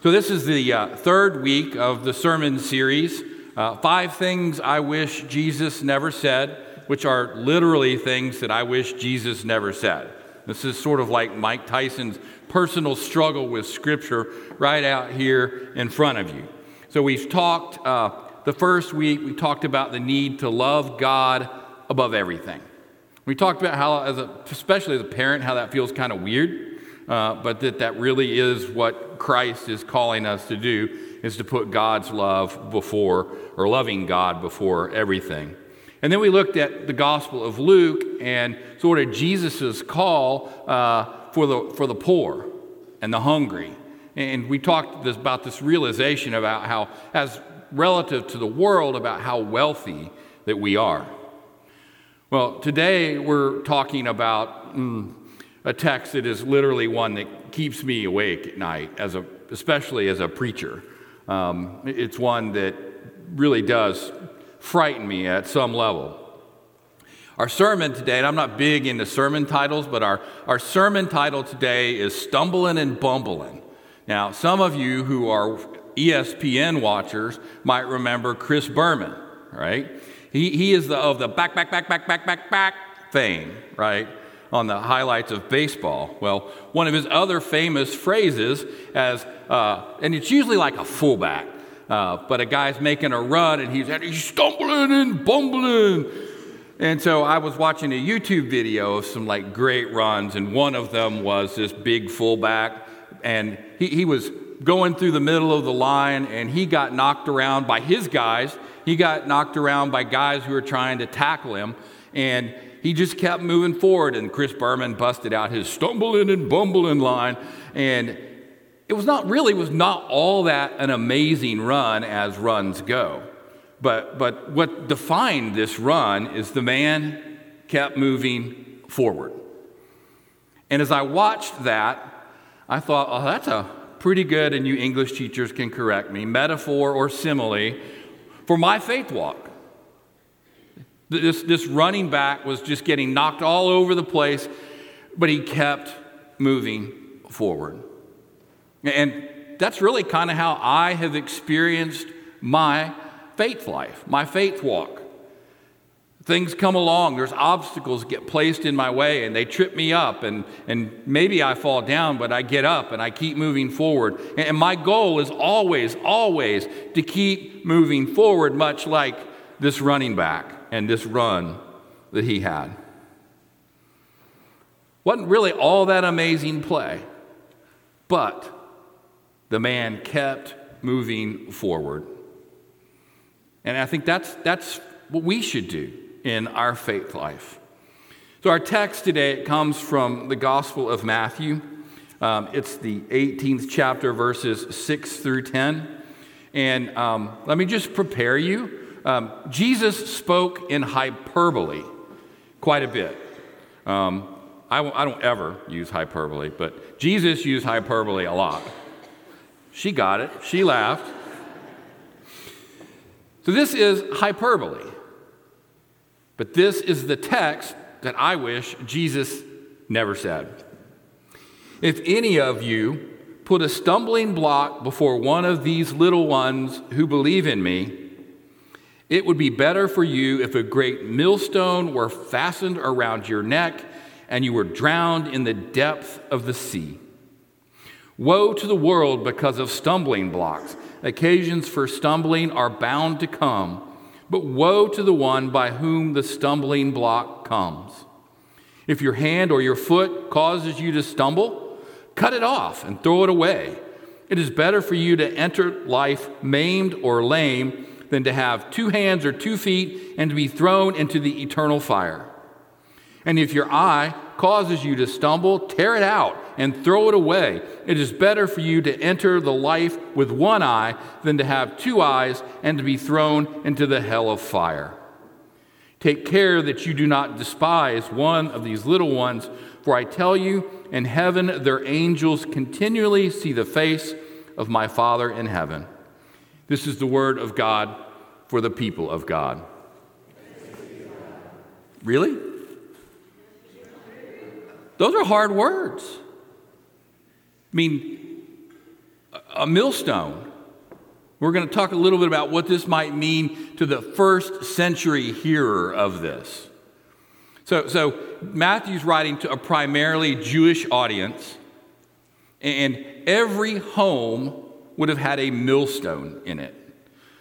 So, this is the uh, third week of the sermon series uh, Five Things I Wish Jesus Never Said, which are literally things that I wish Jesus never said. This is sort of like Mike Tyson's personal struggle with Scripture right out here in front of you. So, we've talked uh, the first week, we talked about the need to love God above everything. We talked about how, as a, especially as a parent, how that feels kind of weird uh, but that that really is what Christ is calling us to do, is to put God's love before, or loving God before everything. And then we looked at the Gospel of Luke and sort of Jesus' call uh, for, the, for the poor and the hungry. And we talked this, about this realization about how, as relative to the world, about how wealthy that we are. Well, today we're talking about mm, a text that is literally one that keeps me awake at night, as a, especially as a preacher. Um, it's one that really does frighten me at some level. Our sermon today, and I'm not big into sermon titles, but our, our sermon title today is Stumbling and Bumbling. Now, some of you who are ESPN watchers might remember Chris Berman, right? He, he is the, of the back, back, back, back, back, back, back fame, right? On the highlights of baseball. Well, one of his other famous phrases, as uh, and it's usually like a fullback, uh, but a guy's making a run and he's, he's stumbling and bumbling. And so I was watching a YouTube video of some like great runs, and one of them was this big fullback, and he, he was going through the middle of the line, and he got knocked around by his guys. He got knocked around by guys who were trying to tackle him, and he just kept moving forward, and Chris Berman busted out his stumbling and bumbling line. And it was not really was not all that an amazing run as runs go. But, but what defined this run is the man kept moving forward. And as I watched that, I thought, oh, that's a pretty good, and you English teachers can correct me, metaphor or simile for my faith walk. This, this running back was just getting knocked all over the place, but he kept moving forward. And that's really kind of how I have experienced my faith life, my faith walk. Things come along, there's obstacles get placed in my way, and they trip me up, and, and maybe I fall down, but I get up and I keep moving forward. And my goal is always, always to keep moving forward, much like this running back and this run that he had. Wasn't really all that amazing play, but the man kept moving forward. And I think that's, that's what we should do in our faith life. So, our text today comes from the Gospel of Matthew. Um, it's the 18th chapter, verses 6 through 10. And um, let me just prepare you um, Jesus spoke in hyperbole quite a bit. Um, I, I don't ever use hyperbole, but Jesus used hyperbole a lot. She got it, she laughed. So, this is hyperbole. But this is the text that I wish Jesus never said. If any of you put a stumbling block before one of these little ones who believe in me, it would be better for you if a great millstone were fastened around your neck and you were drowned in the depth of the sea. Woe to the world because of stumbling blocks. Occasions for stumbling are bound to come, but woe to the one by whom the stumbling block comes. If your hand or your foot causes you to stumble, cut it off and throw it away. It is better for you to enter life maimed or lame than to have two hands or two feet and to be thrown into the eternal fire. And if your eye causes you to stumble, tear it out and throw it away. It is better for you to enter the life with one eye than to have two eyes and to be thrown into the hell of fire. Take care that you do not despise one of these little ones, for I tell you, in heaven their angels continually see the face of my Father in heaven. This is the word of God for the people of God. Really? Those are hard words. I mean, a millstone. We're going to talk a little bit about what this might mean to the first century hearer of this. So, so Matthew's writing to a primarily Jewish audience, and every home would have had a millstone in it.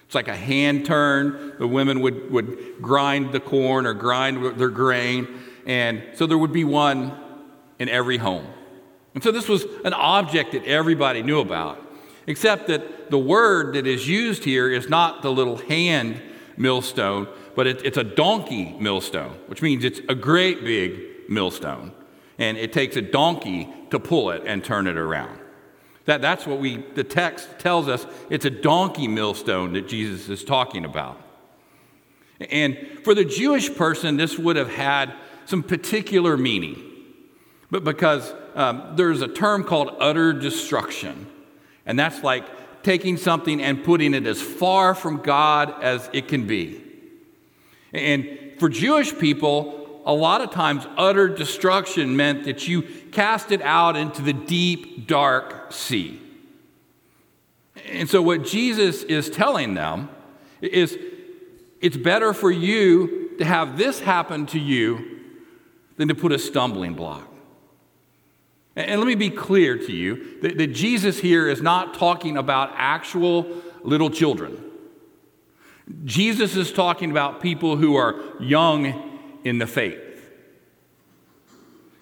It's like a hand turn. The women would, would grind the corn or grind their grain. And so there would be one in every home. And so this was an object that everybody knew about, except that the word that is used here is not the little hand millstone, but it, it's a donkey millstone, which means it's a great big millstone. And it takes a donkey to pull it and turn it around. That, that's what we, the text tells us it's a donkey millstone that Jesus is talking about. And for the Jewish person, this would have had some particular meaning. But because um, there's a term called utter destruction, and that's like taking something and putting it as far from God as it can be. And for Jewish people, a lot of times utter destruction meant that you cast it out into the deep, dark sea. And so, what Jesus is telling them is it's better for you to have this happen to you than to put a stumbling block. And let me be clear to you that, that Jesus here is not talking about actual little children. Jesus is talking about people who are young in the faith.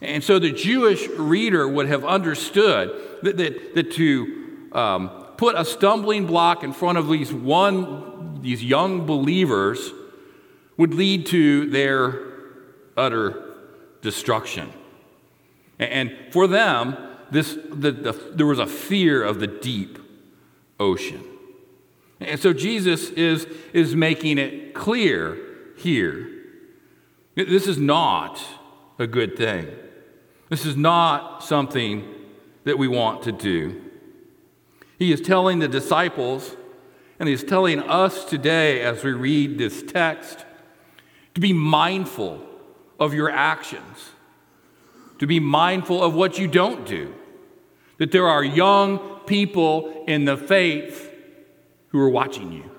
And so the Jewish reader would have understood that, that, that to um, put a stumbling block in front of these, one, these young believers would lead to their utter destruction. And for them, this, the, the, there was a fear of the deep ocean. And so Jesus is, is making it clear here. This is not a good thing. This is not something that we want to do. He is telling the disciples, and he's telling us today as we read this text, to be mindful of your actions to be mindful of what you don't do. That there are young people in the faith who are watching you.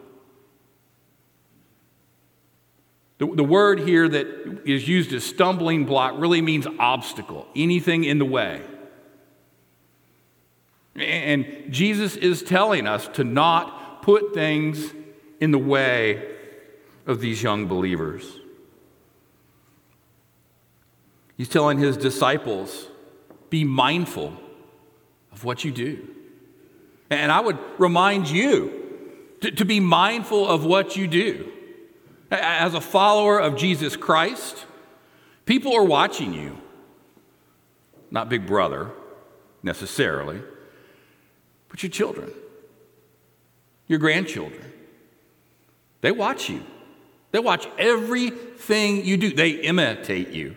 The, the word here that is used as stumbling block really means obstacle, anything in the way. And Jesus is telling us to not put things in the way of these young believers. He's telling his disciples, be mindful of what you do. And I would remind you to, to, be mindful of what you do. As a follower of Jesus Christ, people are watching you. Not Big Brother necessarily, but your children, your grandchildren. They watch you. They watch everything you do, they imitate you.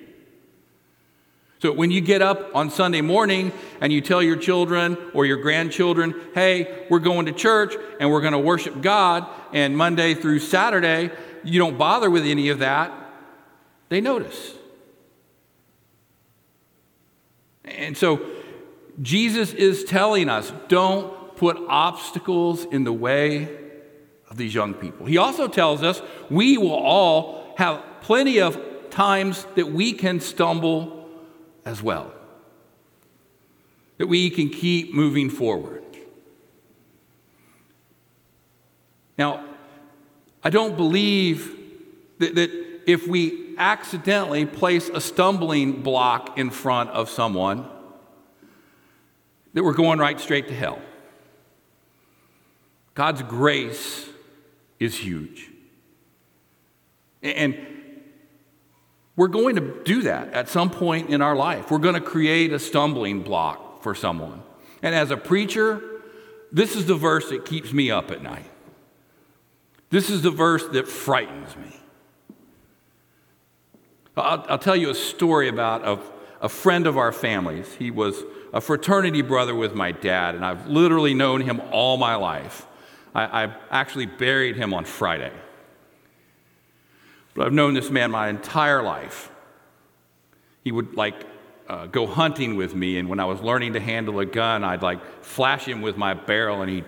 So when you get up on Sunday morning and you tell your children or your grandchildren, hey, we're going to church and we're going to worship God, and Monday through Saturday, you don't bother with any of that, they notice. And so Jesus is telling us don't put obstacles in the way of these young people. He also tells us we will all have plenty of times that we can stumble as well. That we can keep moving forward. Now, I don't believe that, that if we accidentally place a stumbling block in front of someone, that we're going right straight to hell. God's grace is huge. And we're going to do that at some point in our life. We're going to create a stumbling block for someone. And as a preacher, this is the verse that keeps me up at night. This is the verse that frightens me. I'll, I'll tell you a story about a, a friend of our family's. He was a fraternity brother with my dad, and I've literally known him all my life. I, I actually buried him on Friday. But I've known this man my entire life. He would, like, uh, go hunting with me. And when I was learning to handle a gun, I'd like flash him with my barrel and he'd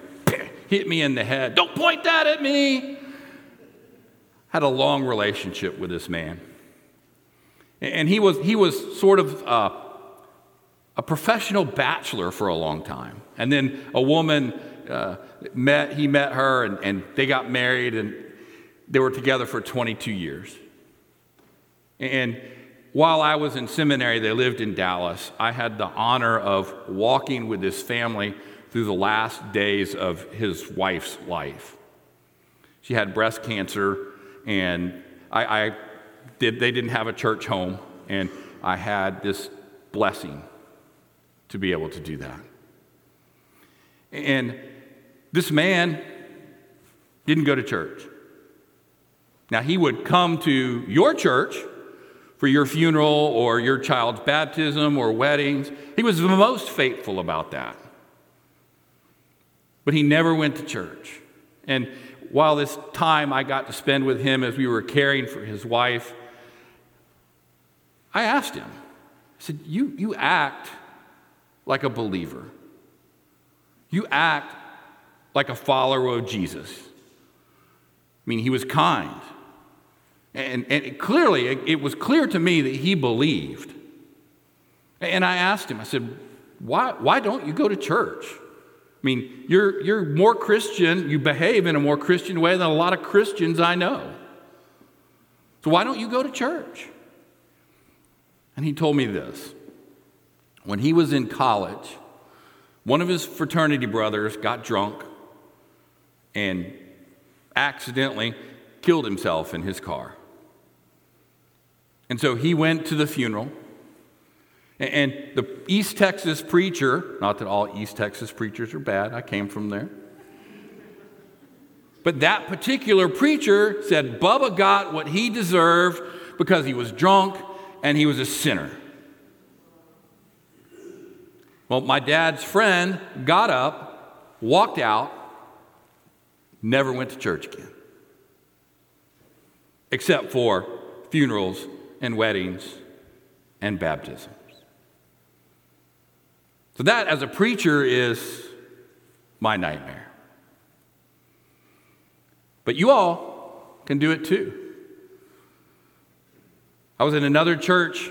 hit me in the head. Don't point that at me. Had a long relationship with this man. And he was, he was sort of uh, a professional bachelor for a long time. And then a woman uh, met, he met her and, and they got married and they were together for 22 years. And while I was in seminary, they lived in Dallas. I had the honor of walking with this family through the last days of his wife's life. She had breast cancer, and I, I did, they didn't have a church home, and I had this blessing to be able to do that. And this man didn't go to church. Now, he would come to your church for your funeral or your child's baptism or weddings. He was the most faithful about that. But he never went to church. And while this time I got to spend with him as we were caring for his wife, I asked him, I said, You, you act like a believer. You act like a follower of Jesus. I mean, he was kind. And, and it clearly, it, it was clear to me that he believed. And I asked him, I said, why, why don't you go to church? I mean, you're, you're more Christian, you behave in a more Christian way than a lot of Christians I know. So why don't you go to church? And he told me this. When he was in college, one of his fraternity brothers got drunk and accidentally killed himself in his car. And so he went to the funeral. And the East Texas preacher, not that all East Texas preachers are bad, I came from there. But that particular preacher said Bubba got what he deserved because he was drunk and he was a sinner. Well, my dad's friend got up, walked out, never went to church again, except for funerals and weddings and baptisms. So, that as a preacher is my nightmare. But you all can do it too. I was in another church,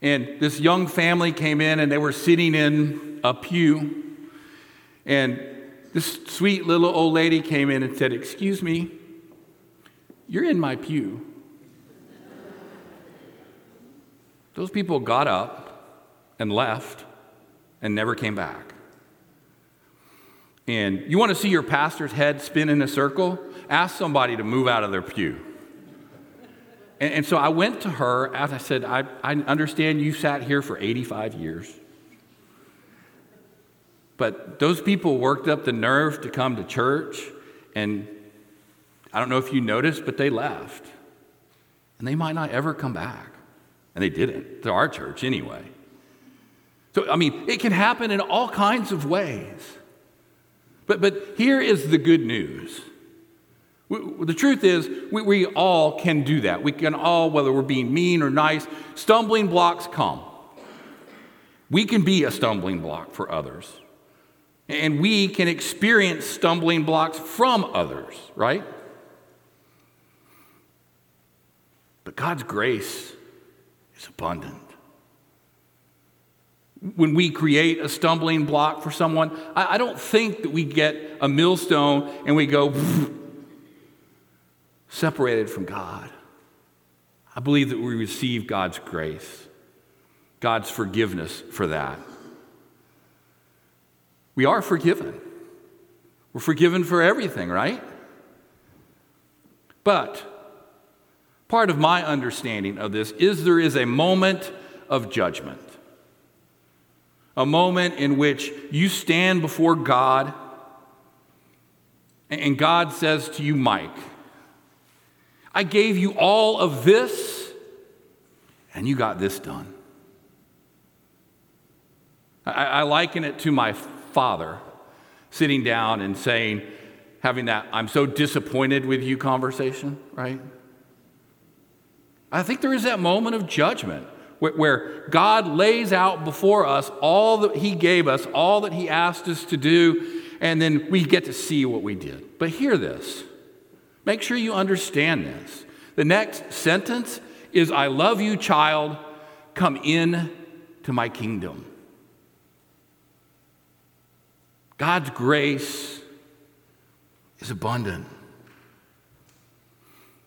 and this young family came in, and they were sitting in a pew. And this sweet little old lady came in and said, Excuse me, you're in my pew. Those people got up and left and never came back. And you want to see your pastor's head spin in a circle? Ask somebody to move out of their pew. And, and so I went to her and I said, I, I understand you sat here for 85 years. But those people worked up the nerve to come to church, and I don't know if you noticed, but they left. And they might not ever come back. And they didn't, to our church anyway. So, I mean, it can happen in all kinds of ways. But, but here is the good news. The truth is, we, we all can do that. We can all, whether we're being mean or nice, stumbling blocks come. We can be a stumbling block for others. And we can experience stumbling blocks from others, right? But God's grace is abundant. When we create a stumbling block for someone, I, I don't think that we get a millstone and we go separated from God. I believe that we receive God's grace, God's forgiveness for that. We are forgiven. We're forgiven for everything, right? But Part of my understanding of this is there is a moment of judgment, a moment in which you stand before God, and God says to you, Mike, I gave you all of this, and you got this done. I, I liken it to my father sitting down and saying, having that, I'm so disappointed with you conversation, right? I think there is that moment of judgment where, God lays out before us all that He gave us, all that He asked us to do, and then we get to see what we did. But hear this. Make sure you understand this. The next sentence is I love you, child. Come in to my kingdom. God's grace is abundant.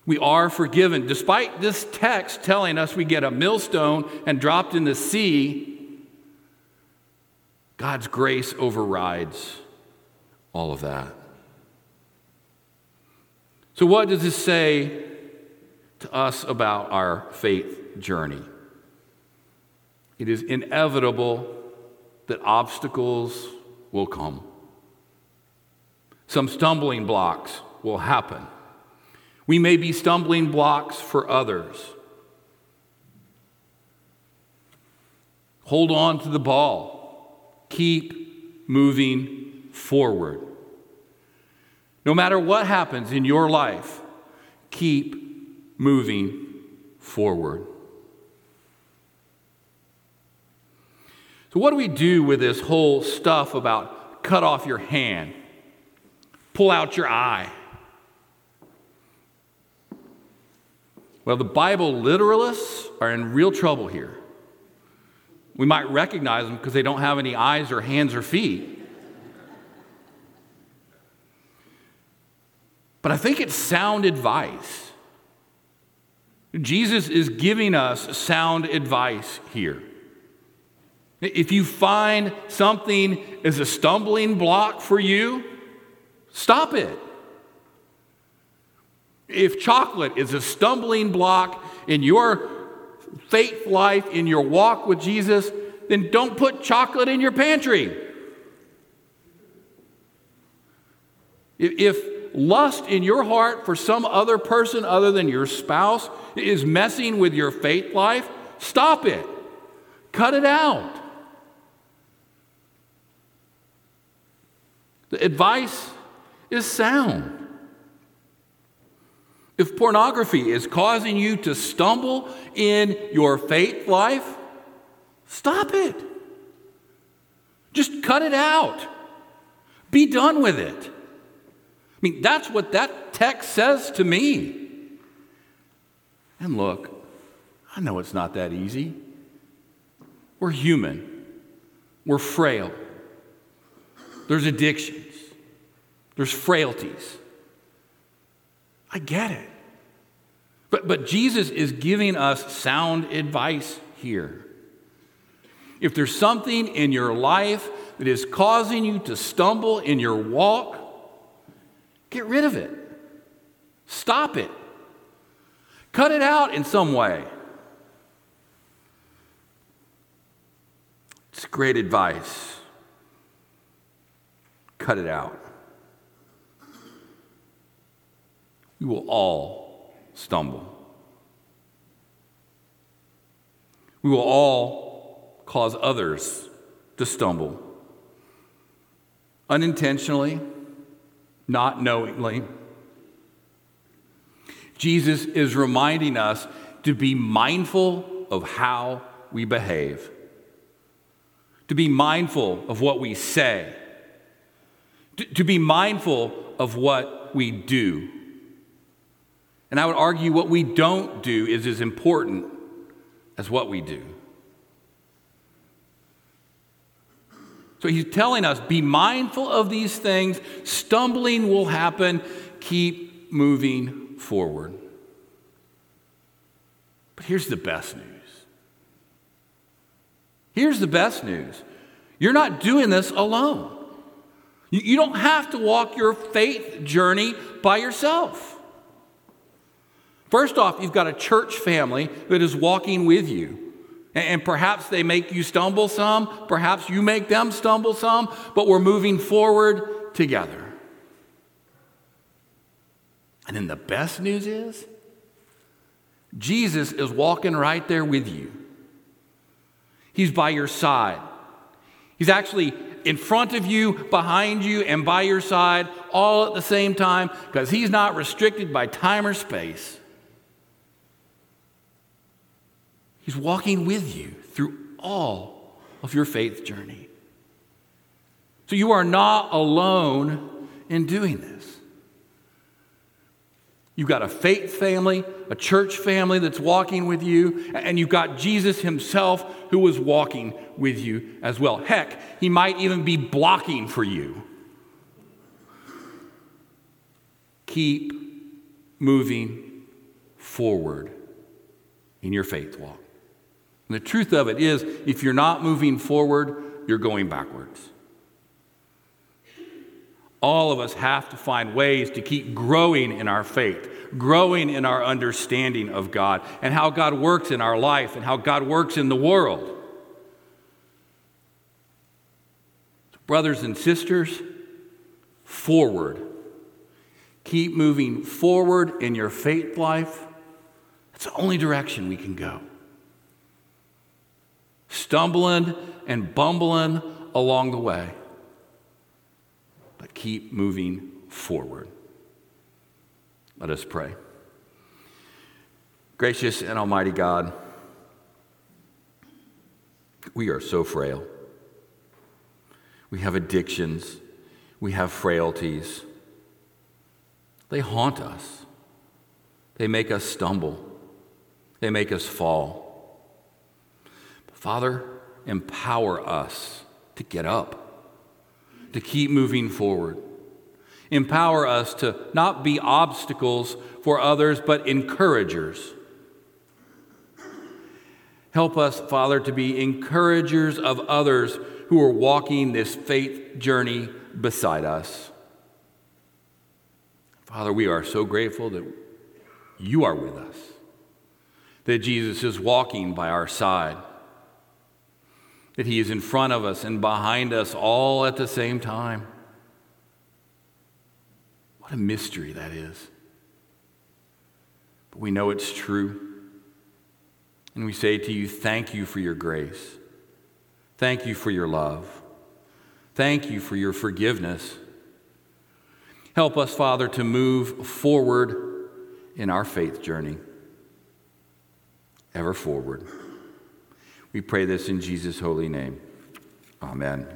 We are forgiven. Despite this text telling us we get a millstone and dropped in the sea, God's grace overrides all of that. So, what does this say to us about our faith journey? It is inevitable that obstacles will come. Some stumbling blocks will happen. We may be stumbling blocks for others. Hold on to the ball. Keep moving forward. No matter what happens in your life, keep moving forward. So, what do we do with this whole stuff about cut off your hand, pull out your eye? Well, the Bible literalists are in real trouble here. We might recognize them because they don't have any eyes or hands or feet. But I think it's sound advice. Jesus is giving us sound advice here. If you find something is a stumbling block for you, stop it. If chocolate is a stumbling block in your faith life, in your walk with Jesus, then don't put chocolate in your pantry. If lust in your heart for some other person other than your spouse is messing with your faith life, stop it. Cut it out. The advice is sound. If pornography is causing you to stumble in your faith life, stop it. Just cut it out. Be done with it. I mean, that's what that text says to me. And look, I know it's not that easy. We're human, we're frail. There's addictions, there's frailties. I get it. But, but Jesus is giving us sound advice here. If there's something in your life that is causing you to stumble in your walk, get rid of it. Stop it. Cut it out in some way. It's great advice. Cut it out. We will all stumble. We will all cause others to stumble. Unintentionally, not knowingly. Jesus is reminding us to be mindful of how we behave, to be mindful of what we say, to, to be mindful of what we do. And I would argue what we don't do is as important as what we do. So he's telling us be mindful of these things. Stumbling will happen. Keep moving forward. But here's the best news. Here's the best news you're not doing this alone. You don't have to walk your faith journey by yourself. First off, you've got a church family that is walking with you. And perhaps they make you stumble some, perhaps you make them stumble some, but we're moving forward together. And then the best news is Jesus is walking right there with you. He's by your side. He's actually in front of you, behind you, and by your side all at the same time because he's not restricted by time or space. He's walking with you through all of your faith journey. So you are not alone in doing this. You've got a faith family, a church family that's walking with you, and you've got Jesus himself who was walking with you as well. Heck, he might even be blocking for you. Keep moving forward in your faith walk. And the truth of it is, if you're not moving forward, you're going backwards. All of us have to find ways to keep growing in our faith, growing in our understanding of God and how God works in our life and how God works in the world. Brothers and sisters, forward. Keep moving forward in your faith life. That's the only direction we can go. Stumbling and bumbling along the way but keep moving forward. Let us pray. Gracious and Almighty God, we are so frail. We have addictions, we have frailties. They haunt us, they make us stumble, they make us fall. Father, empower us to get up to keep moving forward. Empower us to not be obstacles for others, but encouragers. Help us, Father, to be encouragers of others who are walking this faith journey beside us. Father, we are so grateful that you are with us, that Jesus is walking by our side that He is in front of us and behind us all at the same time. What a mystery that is. But we know it's true. And we say to you, thank you for your grace. Thank you for your love. Thank you for your forgiveness. Help us, Father, to move forward in our faith journey, ever forward. We pray this in Jesus' holy name. Amen.